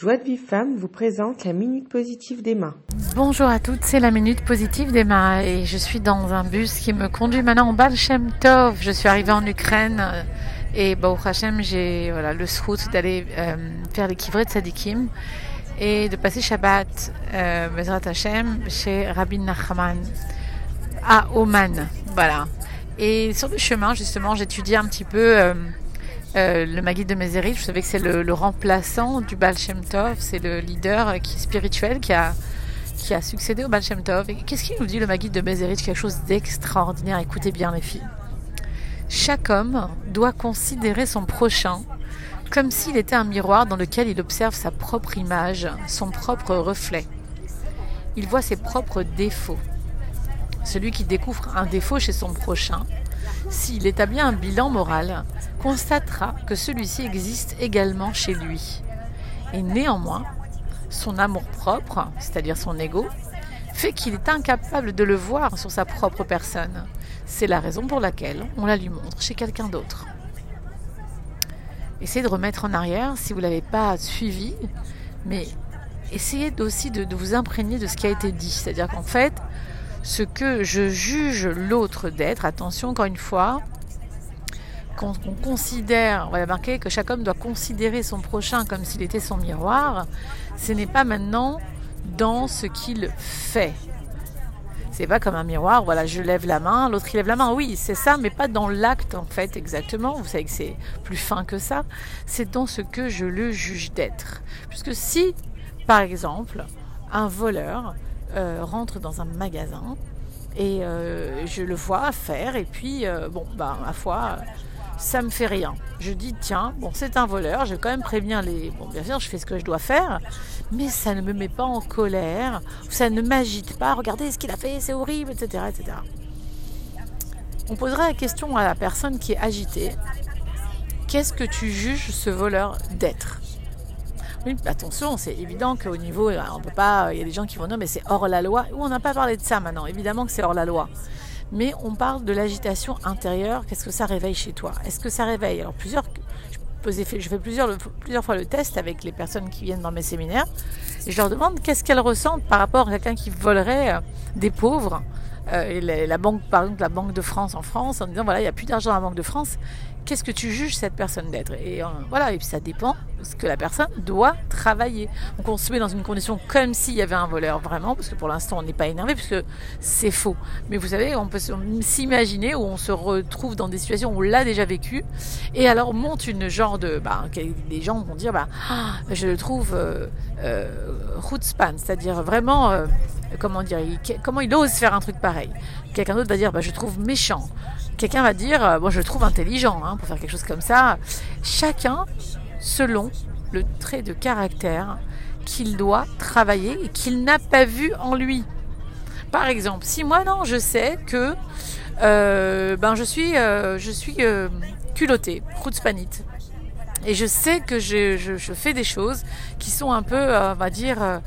Joie de Vive Femme vous présente la Minute Positive d'Emma. Bonjour à toutes, c'est la Minute Positive d'Emma et je suis dans un bus qui me conduit maintenant en Baal Tov. Je suis arrivée en Ukraine et au Hashem, j'ai voilà, le srout d'aller euh, faire les kivrets de Sadikim et de passer Shabbat, euh, Bezrat Hashem, chez Rabbi Nachman à Oman. Voilà. Et sur le chemin, justement, j'étudiais un petit peu... Euh, euh, le Maguide de Mézérich, je savais que c'est le, remplaçant du Baal Shem Tov, c'est le leader qui, spirituel qui a, qui a succédé au Baal Tov. qu'est-ce qu'il nous dit le Maguide de Mézérich Quelque chose d'extraordinaire, écoutez bien les filles. Chaque homme doit considérer son prochain comme s'il était un miroir dans lequel il observe sa propre image, son propre reflet. Il voit ses propres défauts. Celui qui découvre un défaut chez son prochain s'il établit un bilan moral, constatera que celui-ci existe également chez lui. Et néanmoins, son amour-propre, c'est-à-dire son ego, fait qu'il est incapable de le voir sur sa propre personne. C'est la raison pour laquelle on la lui montre chez quelqu'un d'autre. Essayez de remettre en arrière si vous ne l'avez pas suivi, mais essayez aussi de, de vous imprégner de ce qui a été dit. C'est-à-dire qu'en fait, ce que je juge l'autre d'être. Attention, encore une fois, qu'on considère, on va marquer que chaque homme doit considérer son prochain comme s'il était son miroir, ce n'est pas maintenant dans ce qu'il fait. C'est pas comme un miroir, voilà, je lève la main, l'autre il lève la main. Oui, c'est ça, mais pas dans l'acte en fait exactement. Vous savez que c'est plus fin que ça. C'est dans ce que je le juge d'être. Puisque si, par exemple, un voleur euh, rentre dans un magasin et euh, je le vois faire et puis euh, bon bah ma foi ça me fait rien. Je dis tiens bon c'est un voleur, je quand même prévenir les bon bien sûr je fais ce que je dois faire mais ça ne me met pas en colère, ça ne m'agite pas. Regardez ce qu'il a fait, c'est horrible etc etc. On posera la question à la personne qui est agitée. Qu'est-ce que tu juges ce voleur d'être? Oui, attention, c'est évident qu'au niveau, euh, on peut pas, il y a des gens qui vont dire mais c'est hors la loi. On n'a pas parlé de ça maintenant. Évidemment que c'est hors la loi. Mais on parle de l'agitation intérieure. Qu'est-ce que ça réveille chez toi? Est-ce que ça réveille? Alors plusieurs, je fais plusieurs, plusieurs fois le test avec les personnes qui viennent dans mes séminaires. Et je leur demande qu'est-ce qu'elles ressentent par rapport à quelqu'un qui volerait euh, des pauvres. Euh, la, banque, par exemple, la Banque de France en France, en disant voilà, il n'y a plus d'argent à la Banque de France qu'est-ce que tu juges cette personne d'être Et euh, voilà, et puis ça dépend de ce que la personne doit travailler. Donc on se met dans une condition comme s'il y avait un voleur vraiment, parce que pour l'instant on n'est pas énervé, puisque c'est faux. Mais vous savez, on peut s'imaginer où on se retrouve dans des situations où on l'a déjà vécu, et alors monte une genre de... Bah, des gens vont dire, bah, ah, je le trouve euh, euh c'est-à-dire vraiment... Euh, comment dire, comment il ose faire un truc pareil. Quelqu'un d'autre va dire, bah, je trouve méchant. Quelqu'un va dire, moi euh, je le trouve intelligent hein, pour faire quelque chose comme ça. Chacun selon le trait de caractère qu'il doit travailler et qu'il n'a pas vu en lui. Par exemple, si moi non, je sais que euh, ben je suis euh, je suis culottée, et je sais que je, je, fais des choses qui sont un peu, on va dire,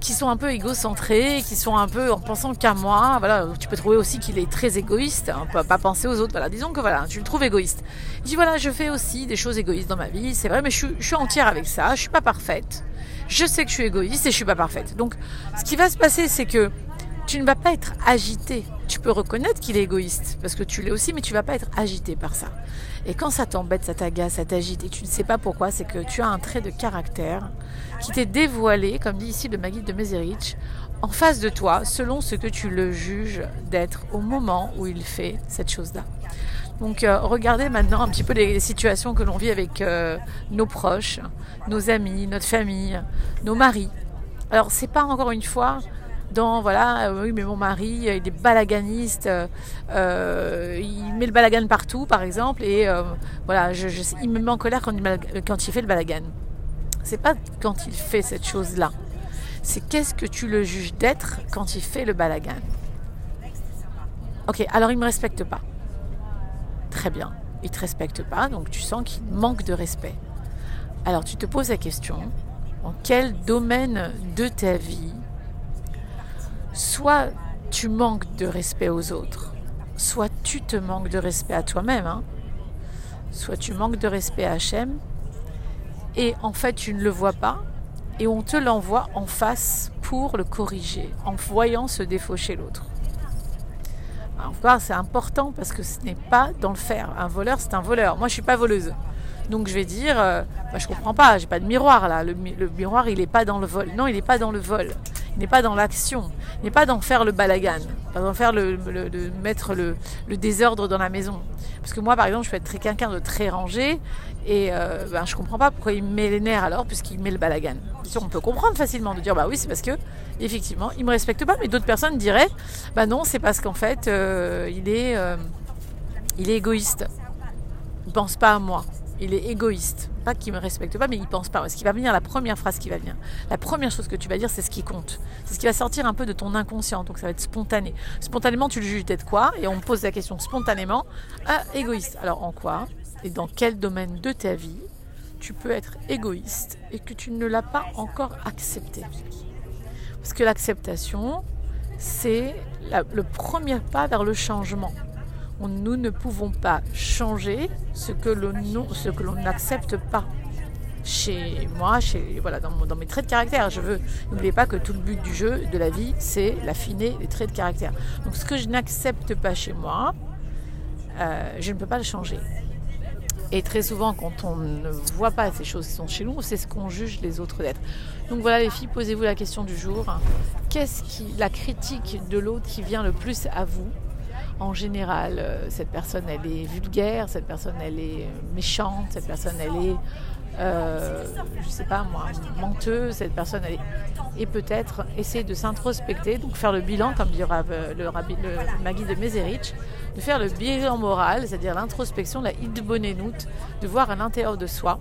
qui sont un peu égocentrés, qui sont un peu en pensant qu'à moi. Voilà, tu peux trouver aussi qu'il est très égoïste, hein, pas, pas penser aux autres. Voilà, disons que voilà, tu le trouves égoïste. Il dit voilà, je fais aussi des choses égoïstes dans ma vie, c'est vrai, mais je, je suis entière avec ça. Je suis pas parfaite. Je sais que je suis égoïste et je suis pas parfaite. Donc, ce qui va se passer, c'est que tu ne vas pas être agité. Tu peux reconnaître qu'il est égoïste, parce que tu l'es aussi, mais tu vas pas être agité par ça. Et quand ça t'embête, ça t'agace, ça t'agite, et tu ne sais pas pourquoi, c'est que tu as un trait de caractère qui t'est dévoilé, comme dit ici le Maguide de Mézérich, en face de toi, selon ce que tu le juges d'être au moment où il fait cette chose-là. Donc euh, regardez maintenant un petit peu les, situations que l'on vit avec euh, nos proches, nos amis, notre famille, nos maris. Alors c'est pas encore une fois dans voilà euh, oui mais mon mari euh, il est balaganiste euh, il met le balagan partout par exemple et voilà je, il me met en colère quand il, quand il fait le balagan. C'est pas quand il fait cette chose là c'est qu'est-ce que tu le juges d'être quand il fait le balagan. Ok alors il me respecte pas. Très bien. Il te respecte pas donc tu sens qu'il manque de respect. Alors tu te poses la question en quel domaine de ta vie soit tu manques de respect aux autres, soit tu te manques de respect à toi-même, hein. soit tu manques de respect à Hachem, et en fait tu ne le vois pas et on te l'envoie en face pour le corriger en voyant ce défaut chez l'autre. C'est important parce que ce n'est pas dans le faire. Un voleur, c'est un voleur. Moi, je suis pas voleuse. Donc je vais dire, euh, bah, je comprends pas, j'ai pas de miroir là. Le, miroir, il n'est pas dans le vol. Non, il n'est pas dans le vol. Il n'est pas dans l'action. Il n'est pas dans faire le balagan, pas dans faire le, mettre le, désordre dans la maison. Parce que moi, par exemple, je peux être quelqu'un de très rangé et euh, ben, je comprends pas pourquoi il met les nerfs alors, puisqu'il met le balagan. On peut comprendre facilement de dire, bah oui, c'est parce que effectivement, il me respecte pas. Mais d'autres personnes diraient, bah non, c'est parce qu'en fait, euh, il est, euh, il est égoïste. Il pense pas à moi il est égoïste. Pas qu'il me respecte pas, mais il pense pas. Ce qui va venir, la première phrase qui va venir, la première chose que tu vas dire, c'est ce qui compte. C'est ce qui va sortir un peu de ton inconscient. Donc ça va être spontané. Spontanément, tu le juges peut-être quoi? Et on me pose la question spontanément. Ah, égoïste. Alors en quoi? Et dans quel domaine de ta vie tu peux être égoïste et que tu ne l'as pas encore accepté? Parce que l'acceptation, c'est le premier pas vers le changement nous ne pouvons pas changer ce que l'on n'accepte pas. Chez moi, chez, voilà, dans, mes traits de caractère, je veux. N'oubliez pas que tout le but du jeu, de la vie, c'est l'affiner les traits de caractère. Donc ce que je n'accepte pas chez moi, euh, je ne peux pas le changer. Et très souvent, quand on ne voit pas ces choses qui sont chez nous, c'est ce qu'on juge les autres d'être. Donc voilà les filles, posez-vous la question du jour. Qu'est-ce qui, la critique de l'autre qui vient le plus à vous? En général, euh, cette personne, elle est vulgaire, cette personne, elle est méchante, cette personne, elle est, euh, je sais pas moi, menteuse, cette personne, elle est... Et peut-être essayer de s'introspecter, donc faire le bilan, comme dit le, le, le Magui de Meserich, de faire le bilan moral, c'est-à-dire l'introspection, la idbonenout, de voir à l'intérieur de soi.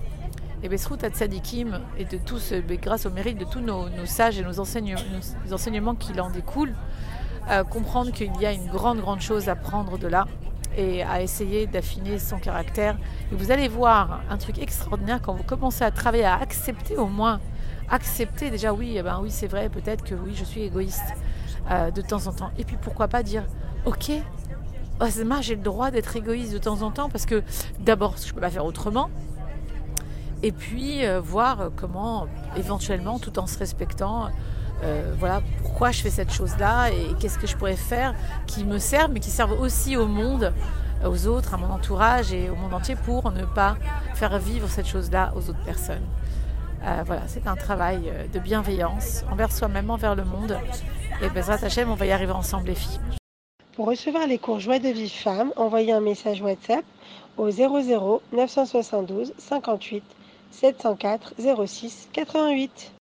Et Besrout Tzadikim, et de tous, grâce au mérite de tous nos, sages et nos enseignements, nos enseignements qui en découlent, comprendre qu'il y a une grande, grande chose à prendre de là et à essayer d'affiner son caractère. Et vous allez voir un truc extraordinaire quand vous commencez à travailler, à accepter au moins, accepter déjà, oui, eh ben oui, c'est vrai, peut-être que oui, je suis égoïste euh, de temps en temps. Et puis pourquoi pas dire, ok, oh, j'ai le droit d'être égoïste de temps en temps parce que d'abord, je ne peux pas faire autrement. Et puis euh, voir comment, éventuellement, tout en se respectant, euh, voilà pourquoi je fais cette chose-là et qu'est-ce que je pourrais faire qui me serve, mais qui servent aussi au monde, aux autres, à mon entourage et au monde entier pour ne pas faire vivre cette chose-là aux autres personnes. Euh, voilà, c'est un travail euh, de bienveillance envers soi-même, envers le monde. Et Bezrat Hachem, on va y arriver ensemble, les filles. Pour recevoir les cours Joie de vie femme, envoyez un message WhatsApp au 00 972 58 704 06 88.